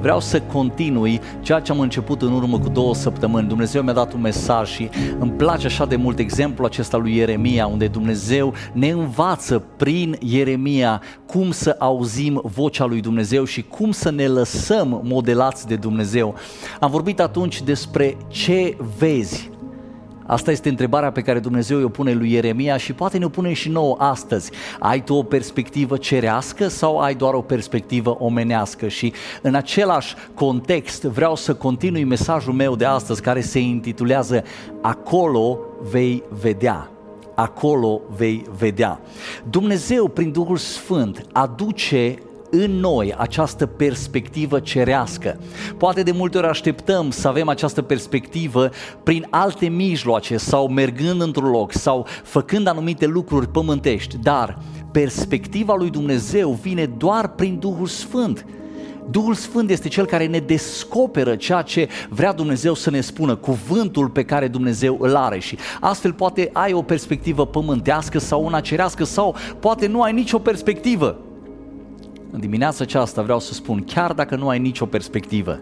Vreau să continui ceea ce am început în urmă cu două săptămâni. Dumnezeu mi-a dat un mesaj și îmi place așa de mult exemplul acesta lui Ieremia, unde Dumnezeu ne învață prin Ieremia cum să auzim vocea lui Dumnezeu și cum să ne lăsăm modelați de Dumnezeu. Am vorbit atunci despre ce vezi Asta este întrebarea pe care Dumnezeu o pune lui Ieremia și poate ne pune și nouă astăzi. Ai tu o perspectivă cerească sau ai doar o perspectivă omenească? Și în același context vreau să continui mesajul meu de astăzi care se intitulează Acolo vei vedea acolo vei vedea. Dumnezeu, prin Duhul Sfânt, aduce în noi această perspectivă cerească. Poate de multe ori așteptăm să avem această perspectivă prin alte mijloace sau mergând într-un loc sau făcând anumite lucruri pământești, dar perspectiva lui Dumnezeu vine doar prin Duhul Sfânt. Duhul Sfânt este cel care ne descoperă ceea ce vrea Dumnezeu să ne spună, cuvântul pe care Dumnezeu îl are și astfel poate ai o perspectivă pământească sau una cerească sau poate nu ai nicio perspectivă. În dimineața aceasta vreau să spun, chiar dacă nu ai nicio perspectivă,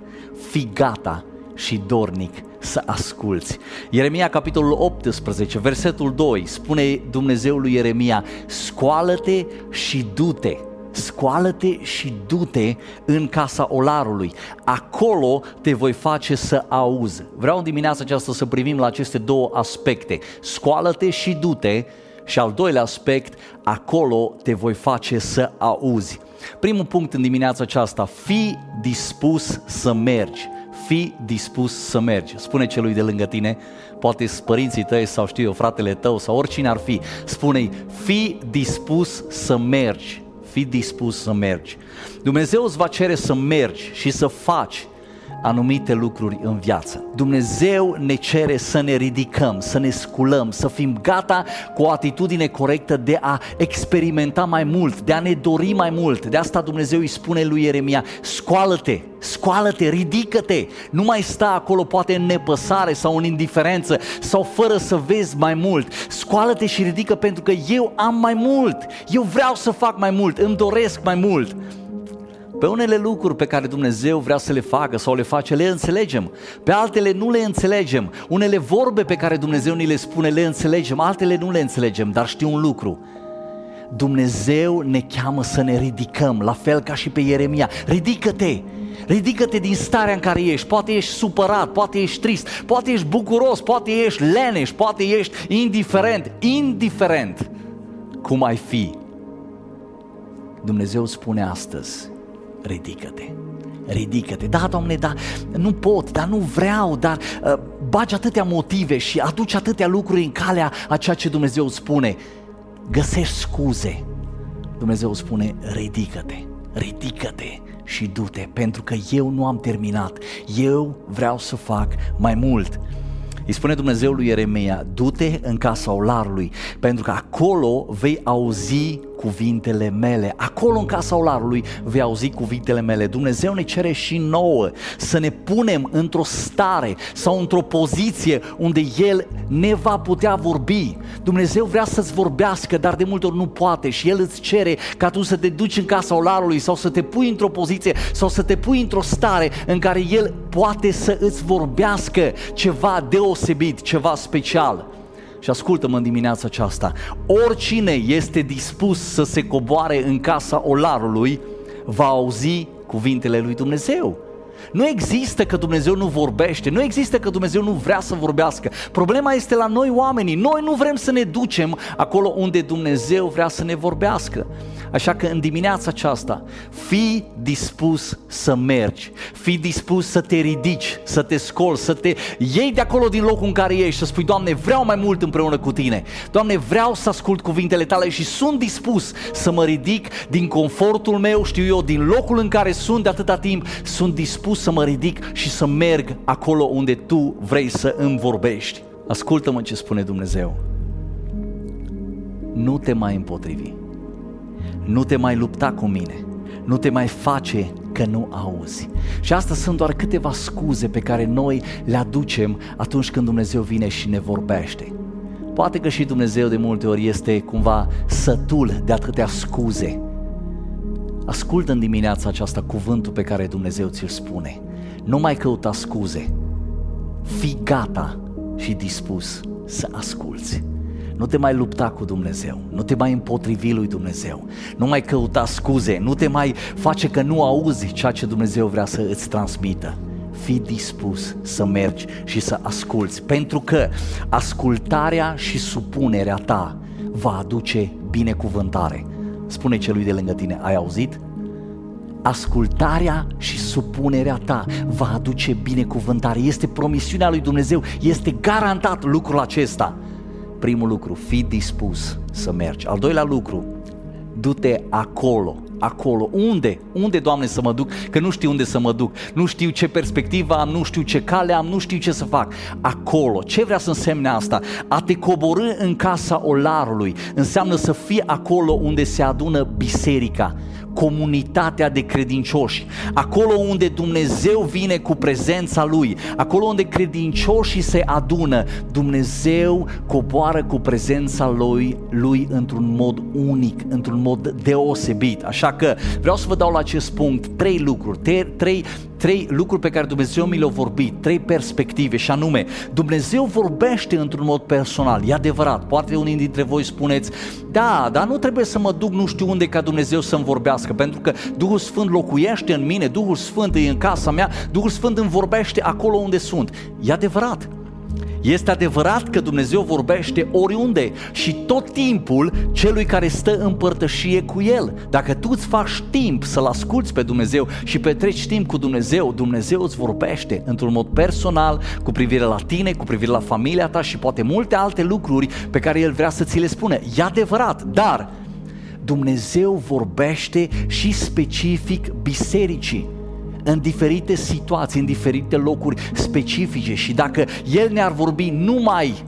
fi gata și dornic să asculți. Ieremia capitolul 18, versetul 2, spune Dumnezeul lui Ieremia, scoală-te și du-te scoală-te și du-te în casa olarului. Acolo te voi face să auzi. Vreau în dimineața aceasta să privim la aceste două aspecte. Scoală-te și du-te și al doilea aspect, acolo te voi face să auzi. Primul punct în dimineața aceasta, fi dispus să mergi. Fi dispus să mergi. Spune celui de lângă tine, poate părinții tăi sau știu eu, fratele tău sau oricine ar fi. Spune-i, fi dispus să mergi. Fi dispus să mergi. Dumnezeu îți va cere să mergi și să faci anumite lucruri în viață. Dumnezeu ne cere să ne ridicăm, să ne sculăm, să fim gata cu o atitudine corectă de a experimenta mai mult, de a ne dori mai mult. De asta Dumnezeu îi spune lui Ieremia, scoală-te, scoală-te, ridică-te, nu mai sta acolo poate în nepăsare sau în indiferență sau fără să vezi mai mult. Scoală-te și ridică pentru că eu am mai mult, eu vreau să fac mai mult, îmi doresc mai mult. Pe unele lucruri pe care Dumnezeu vrea să le facă sau le face, le înțelegem. Pe altele nu le înțelegem. Unele vorbe pe care Dumnezeu ni le spune, le înțelegem, altele nu le înțelegem, dar știu un lucru. Dumnezeu ne cheamă să ne ridicăm, la fel ca și pe Ieremia. Ridică-te! Ridică-te din starea în care ești. Poate ești supărat, poate ești trist, poate ești bucuros, poate ești leneș, poate ești indiferent. Indiferent cum ai fi. Dumnezeu spune astăzi, ridică-te. Ridică-te. Da, Doamne, da, nu pot, dar nu vreau, dar uh, bagi atâtea motive și aduci atâtea lucruri în calea a ceea ce Dumnezeu spune. Găsești scuze. Dumnezeu spune, ridică-te, ridică-te și du-te, pentru că eu nu am terminat. Eu vreau să fac mai mult. Îi spune Dumnezeu lui Ieremia, du-te în casa olarului, pentru că acolo vei auzi cuvintele mele. Acolo în casa olarului vei auzi cuvintele mele. Dumnezeu ne cere și nouă să ne punem într-o stare sau într-o poziție unde El ne va putea vorbi. Dumnezeu vrea să-ți vorbească, dar de multe ori nu poate și El îți cere ca tu să te duci în casa olarului sau să te pui într-o poziție sau să te pui într-o stare în care El poate să îți vorbească ceva deosebit, ceva special. Și ascultă-mă în dimineața aceasta, oricine este dispus să se coboare în casa olarului, va auzi cuvintele lui Dumnezeu. Nu există că Dumnezeu nu vorbește, nu există că Dumnezeu nu vrea să vorbească. Problema este la noi oamenii. Noi nu vrem să ne ducem acolo unde Dumnezeu vrea să ne vorbească. Așa că în dimineața aceasta, fii dispus să mergi, fii dispus să te ridici, să te scoli, să te iei de acolo din locul în care ești, să spui, Doamne, vreau mai mult împreună cu Tine. Doamne, vreau să ascult cuvintele Tale și sunt dispus să mă ridic din confortul meu, știu eu, din locul în care sunt de atâta timp, sunt dispus să mă ridic și să merg acolo unde Tu vrei să îmi vorbești. Ascultă-mă ce spune Dumnezeu. Nu te mai împotrivi nu te mai lupta cu mine, nu te mai face că nu auzi. Și asta sunt doar câteva scuze pe care noi le aducem atunci când Dumnezeu vine și ne vorbește. Poate că și Dumnezeu de multe ori este cumva sătul de atâtea scuze Ascultă în dimineața aceasta cuvântul pe care Dumnezeu ți-l spune. Nu mai căuta scuze. Fii gata și dispus să asculți. Nu te mai lupta cu Dumnezeu, nu te mai împotrivi lui Dumnezeu, nu mai căuta scuze, nu te mai face că nu auzi ceea ce Dumnezeu vrea să îți transmită. Fii dispus să mergi și să asculți, pentru că ascultarea și supunerea ta va aduce binecuvântare. Spune celui de lângă tine, ai auzit? ascultarea și supunerea ta va aduce binecuvântare. Este promisiunea lui Dumnezeu, este garantat lucrul acesta. Primul lucru, fii dispus să mergi. Al doilea lucru, du-te acolo, acolo. Unde? Unde, Doamne, să mă duc? Că nu știu unde să mă duc. Nu știu ce perspectivă am, nu știu ce cale am, nu știu ce să fac. Acolo. Ce vrea să însemne asta? A te coborâ în casa olarului înseamnă să fii acolo unde se adună biserica comunitatea de credincioși, acolo unde Dumnezeu vine cu prezența Lui, acolo unde credincioșii se adună, Dumnezeu coboară cu prezența Lui, lui într-un mod unic, într-un mod deosebit. Așa că vreau să vă dau la acest punct trei lucruri, trei, trei lucruri pe care Dumnezeu mi le-a vorbit, trei perspective și anume, Dumnezeu vorbește într-un mod personal, e adevărat, poate unii dintre voi spuneți, da, dar nu trebuie să mă duc nu știu unde ca Dumnezeu să-mi vorbească, pentru că Duhul Sfânt locuiește în mine, Duhul Sfânt e în casa mea, Duhul Sfânt îmi vorbește acolo unde sunt. E adevărat, este adevărat că Dumnezeu vorbește oriunde și tot timpul celui care stă în părtășie cu El. Dacă tu îți faci timp să-L asculți pe Dumnezeu și petreci timp cu Dumnezeu, Dumnezeu îți vorbește într-un mod personal cu privire la tine, cu privire la familia ta și poate multe alte lucruri pe care El vrea să ți le spună. E adevărat, dar Dumnezeu vorbește și specific bisericii în diferite situații, în diferite locuri specifice și dacă El ne-ar vorbi numai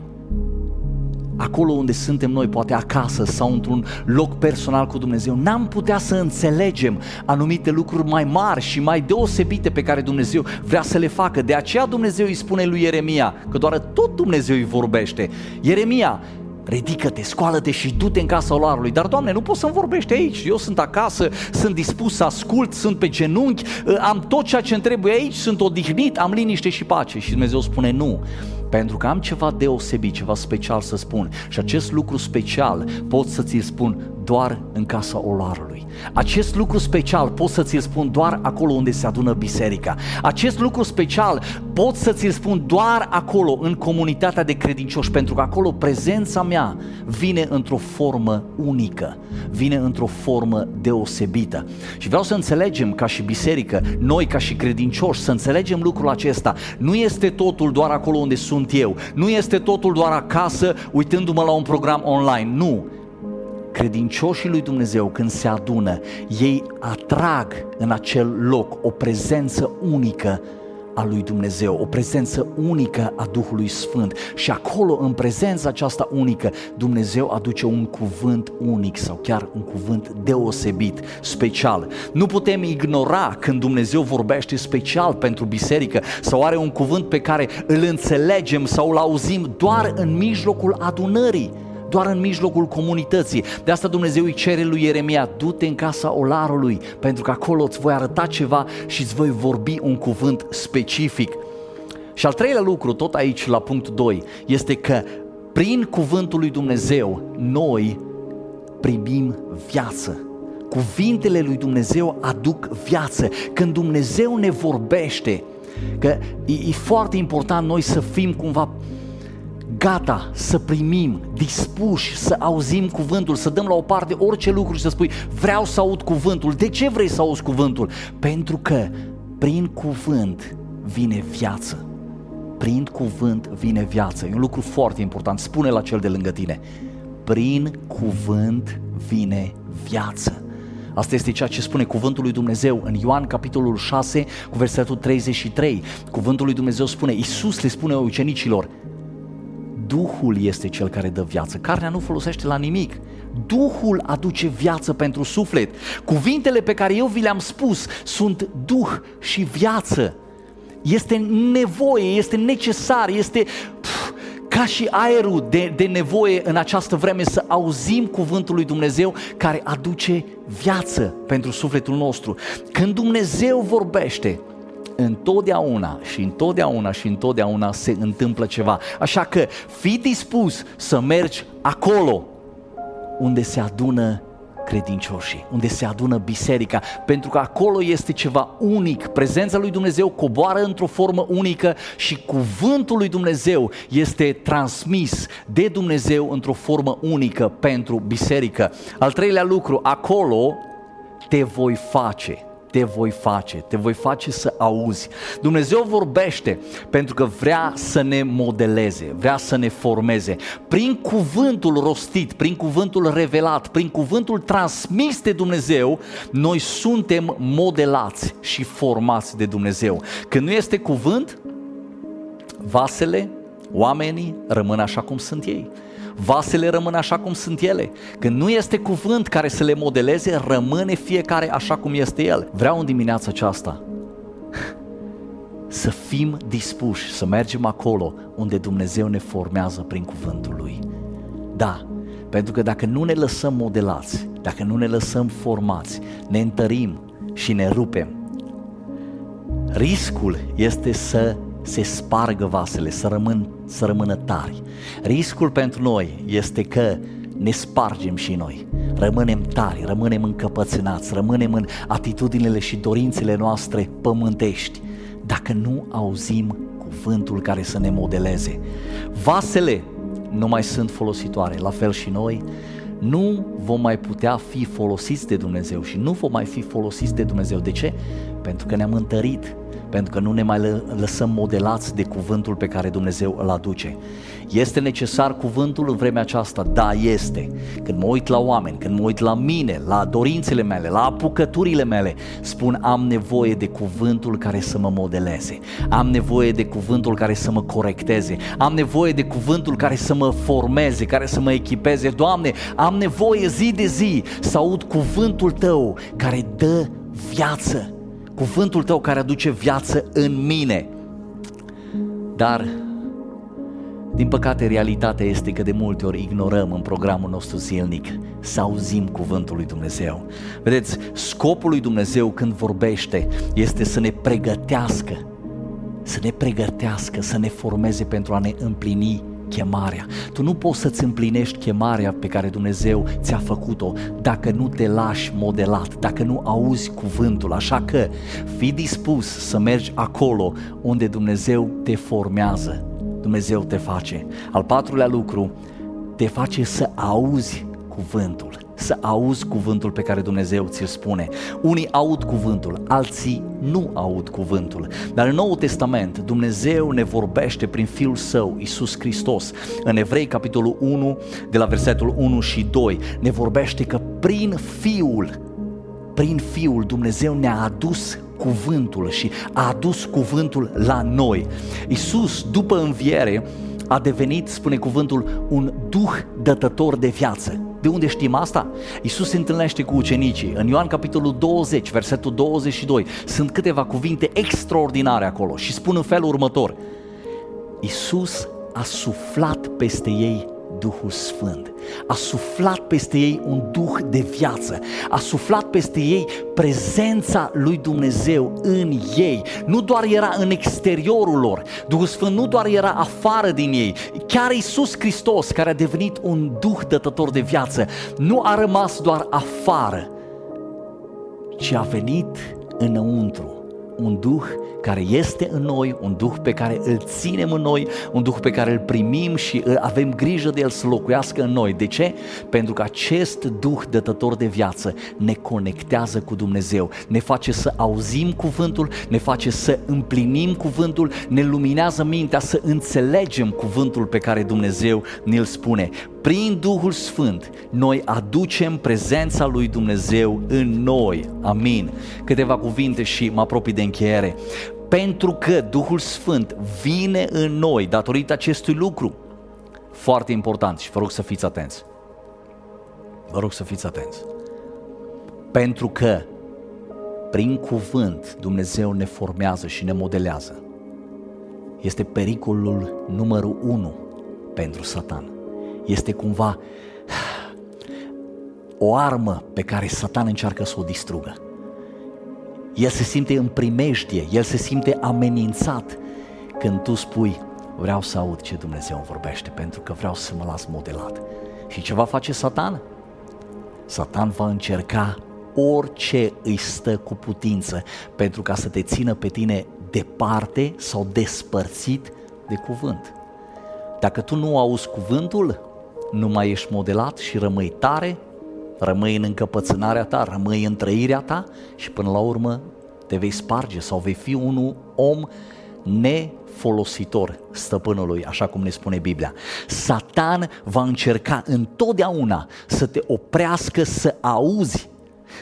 acolo unde suntem noi, poate acasă sau într-un loc personal cu Dumnezeu, n-am putea să înțelegem anumite lucruri mai mari și mai deosebite pe care Dumnezeu vrea să le facă. De aceea Dumnezeu îi spune lui Ieremia, că doar tot Dumnezeu îi vorbește. Ieremia, ridică-te, scoală-te și du-te în casa olarului. Dar, Doamne, nu poți să-mi vorbești aici. Eu sunt acasă, sunt dispus să ascult, sunt pe genunchi, am tot ceea ce-mi trebuie aici, sunt odihnit, am liniște și pace. Și Dumnezeu spune nu pentru că am ceva deosebit, ceva special să spun și acest lucru special pot să ți-l spun doar în casa olarului. Acest lucru special pot să ți-l spun doar acolo unde se adună biserica. Acest lucru special pot să ți-l spun doar acolo, în comunitatea de credincioși, pentru că acolo prezența mea vine într-o formă unică, vine într-o formă deosebită. Și vreau să înțelegem ca și biserică, noi ca și credincioși, să înțelegem lucrul acesta. Nu este totul doar acolo unde sunt eu, nu este totul doar acasă uitându-mă la un program online, nu. Credincioșii lui Dumnezeu când se adună, ei atrag în acel loc o prezență unică a lui Dumnezeu, o prezență unică a Duhului Sfânt și acolo, în prezența aceasta unică, Dumnezeu aduce un cuvânt unic sau chiar un cuvânt deosebit, special. Nu putem ignora când Dumnezeu vorbește special pentru biserică sau are un cuvânt pe care îl înțelegem sau îl auzim doar în mijlocul adunării doar în mijlocul comunității. De asta Dumnezeu îi cere lui Ieremia, du-te în casa olarului, pentru că acolo îți voi arăta ceva și îți voi vorbi un cuvânt specific. Și al treilea lucru, tot aici la punctul 2, este că prin cuvântul lui Dumnezeu noi primim viață. Cuvintele lui Dumnezeu aduc viață. Când Dumnezeu ne vorbește, că e, e foarte important noi să fim cumva gata să primim, dispuși să auzim cuvântul, să dăm la o parte orice lucru și să spui vreau să aud cuvântul. De ce vrei să auzi cuvântul? Pentru că prin cuvânt vine viață. Prin cuvânt vine viață. E un lucru foarte important. Spune la cel de lângă tine. Prin cuvânt vine viață. Asta este ceea ce spune cuvântul lui Dumnezeu în Ioan capitolul 6 cu versetul 33. Cuvântul lui Dumnezeu spune, Iisus le spune ucenicilor, Duhul este cel care dă viață. Carnea nu folosește la nimic. Duhul aduce viață pentru suflet. Cuvintele pe care eu vi le-am spus sunt Duh și viață. Este nevoie, este necesar, este pf, ca și aerul de, de nevoie în această vreme să auzim cuvântul lui Dumnezeu care aduce viață pentru sufletul nostru. Când Dumnezeu vorbește, întotdeauna și întotdeauna și întotdeauna se întâmplă ceva. Așa că fii dispus să mergi acolo unde se adună credincioșii, unde se adună biserica, pentru că acolo este ceva unic. Prezența lui Dumnezeu coboară într-o formă unică și cuvântul lui Dumnezeu este transmis de Dumnezeu într-o formă unică pentru biserică. Al treilea lucru, acolo te voi face te voi face, te voi face să auzi. Dumnezeu vorbește pentru că vrea să ne modeleze, vrea să ne formeze. Prin cuvântul rostit, prin cuvântul revelat, prin cuvântul transmis de Dumnezeu, noi suntem modelați și formați de Dumnezeu. Când nu este cuvânt, vasele, oamenii rămân așa cum sunt ei vasele rămân așa cum sunt ele. Când nu este cuvânt care să le modeleze, rămâne fiecare așa cum este el. Vreau în dimineața aceasta să fim dispuși să mergem acolo unde Dumnezeu ne formează prin cuvântul Lui. Da, pentru că dacă nu ne lăsăm modelați, dacă nu ne lăsăm formați, ne întărim și ne rupem, riscul este să se spargă vasele, să, rămân, să rămână tari. Riscul pentru noi este că ne spargem și noi, rămânem tari, rămânem încăpățânați, rămânem în atitudinile și dorințele noastre pământești, dacă nu auzim cuvântul care să ne modeleze. Vasele nu mai sunt folositoare, la fel și noi, nu vom mai putea fi folosiți de Dumnezeu și nu vom mai fi folosiți de Dumnezeu. De ce? Pentru că ne-am întărit, pentru că nu ne mai lăsăm modelați de cuvântul pe care Dumnezeu îl aduce. Este necesar cuvântul în vremea aceasta? Da, este. Când mă uit la oameni, când mă uit la mine, la dorințele mele, la apucăturile mele, spun am nevoie de cuvântul care să mă modeleze, am nevoie de cuvântul care să mă corecteze, am nevoie de cuvântul care să mă formeze, care să mă echipeze. Doamne, am nevoie zi de zi să aud cuvântul Tău care dă viață cuvântul tău care aduce viață în mine. Dar, din păcate, realitatea este că de multe ori ignorăm în programul nostru zilnic să auzim cuvântul lui Dumnezeu. Vedeți, scopul lui Dumnezeu când vorbește este să ne pregătească, să ne pregătească, să ne formeze pentru a ne împlini chemarea. Tu nu poți să-ți împlinești chemarea pe care Dumnezeu ți-a făcut-o dacă nu te lași modelat, dacă nu auzi cuvântul. Așa că fii dispus să mergi acolo unde Dumnezeu te formează, Dumnezeu te face. Al patrulea lucru, te face să auzi cuvântul să auzi cuvântul pe care Dumnezeu ți-l spune. Unii aud cuvântul, alții nu aud cuvântul. Dar în Noul Testament Dumnezeu ne vorbește prin Fiul Său, Isus Hristos. În Evrei, capitolul 1, de la versetul 1 și 2, ne vorbește că prin Fiul, prin Fiul Dumnezeu ne-a adus cuvântul și a adus cuvântul la noi. Isus, după înviere, a devenit, spune cuvântul, un duh dătător de viață. De unde știm asta? Isus se întâlnește cu ucenicii. În Ioan capitolul 20, versetul 22, sunt câteva cuvinte extraordinare acolo și spun în felul următor. Isus a suflat peste ei Duhul Sfânt. A suflat peste ei un duh de viață. A suflat peste ei prezența lui Dumnezeu în ei. Nu doar era în exteriorul lor. Duhul Sfânt nu doar era afară din ei. Chiar Isus Hristos, care a devenit un duh dătător de viață, nu a rămas doar afară, ci a venit înăuntru. Un duh care este în noi, un Duh pe care îl ținem în noi, un Duh pe care îl primim și avem grijă de el să locuiască în noi. De ce? Pentru că acest Duh dătător de viață ne conectează cu Dumnezeu, ne face să auzim cuvântul, ne face să împlinim cuvântul, ne luminează mintea să înțelegem cuvântul pe care Dumnezeu ne-l spune. Prin Duhul Sfânt, noi aducem prezența lui Dumnezeu în noi. Amin. Câteva cuvinte și mă apropii de încheiere pentru că Duhul Sfânt vine în noi datorită acestui lucru. Foarte important și vă rog să fiți atenți. Vă rog să fiți atenți. Pentru că prin cuvânt Dumnezeu ne formează și ne modelează. Este pericolul numărul unu pentru Satan. Este cumva o armă pe care Satan încearcă să o distrugă. El se simte în primejdie, el se simte amenințat când tu spui vreau să aud ce Dumnezeu vorbește pentru că vreau să mă las modelat. Și ce va face Satan? Satan va încerca orice îi stă cu putință pentru ca să te țină pe tine departe sau despărțit de cuvânt. Dacă tu nu auzi cuvântul, nu mai ești modelat și rămâi tare, rămâi în încăpățânarea ta, rămâi în trăirea ta și până la urmă te vei sparge sau vei fi un om nefolositor stăpânului, așa cum ne spune Biblia. Satan va încerca întotdeauna să te oprească să auzi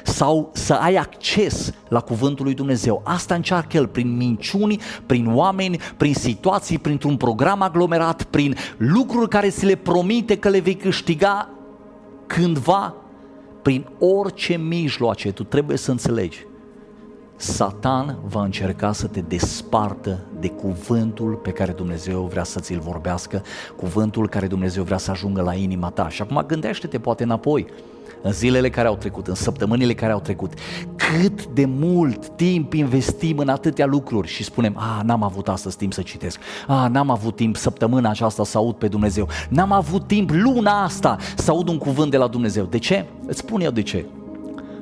sau să ai acces la cuvântul lui Dumnezeu. Asta încearcă el prin minciuni, prin oameni, prin situații, printr-un program aglomerat, prin lucruri care ți le promite că le vei câștiga cândva, prin orice mijloace, tu trebuie să înțelegi. Satan va încerca să te despartă de cuvântul pe care Dumnezeu vrea să ți-l vorbească, cuvântul care Dumnezeu vrea să ajungă la inima ta. Și acum gândește-te poate înapoi în zilele care au trecut, în săptămânile care au trecut, cât de mult timp investim în atâtea lucruri și spunem, a, n-am avut astăzi timp să citesc, a, n-am avut timp săptămâna aceasta să aud pe Dumnezeu, n-am avut timp luna asta să aud un cuvânt de la Dumnezeu. De ce? Îți spun eu de ce.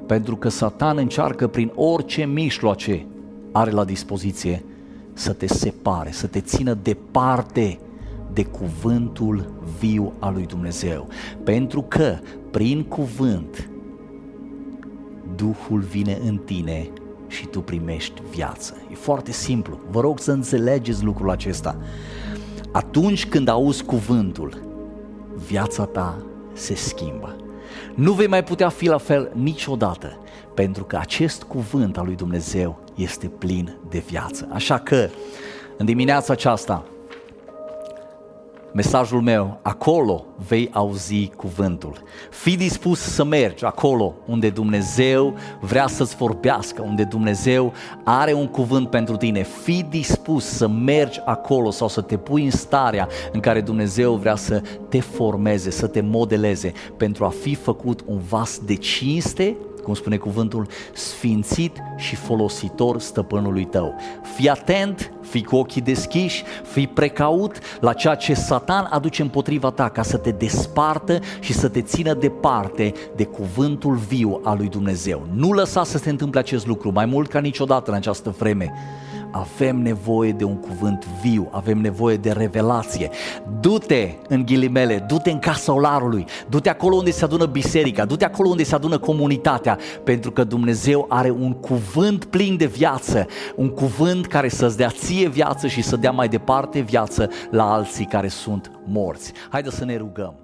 Pentru că Satan încearcă prin orice mijloace are la dispoziție să te separe, să te țină departe de cuvântul viu al lui Dumnezeu. Pentru că prin cuvânt Duhul vine în tine și tu primești viață. E foarte simplu. Vă rog să înțelegeți lucrul acesta. Atunci când auzi cuvântul, viața ta se schimbă. Nu vei mai putea fi la fel niciodată, pentru că acest cuvânt al lui Dumnezeu este plin de viață. Așa că, în dimineața aceasta, mesajul meu, acolo vei auzi cuvântul. Fii dispus să mergi acolo unde Dumnezeu vrea să-ți vorbească, unde Dumnezeu are un cuvânt pentru tine. Fii dispus să mergi acolo sau să te pui în starea în care Dumnezeu vrea să te formeze, să te modeleze pentru a fi făcut un vas de cinste cum spune cuvântul, sfințit și folositor stăpânului tău. Fii atent, fii cu ochii deschiși, fii precaut la ceea ce Satan aduce împotriva ta ca să te despartă și să te țină departe de cuvântul viu al lui Dumnezeu. Nu lăsa să se întâmple acest lucru mai mult ca niciodată în această vreme avem nevoie de un cuvânt viu, avem nevoie de revelație. Du-te în ghilimele, du-te în casa olarului, du-te acolo unde se adună biserica, du-te acolo unde se adună comunitatea, pentru că Dumnezeu are un cuvânt plin de viață, un cuvânt care să-ți dea ție viață și să dea mai departe viață la alții care sunt morți. Haideți să ne rugăm.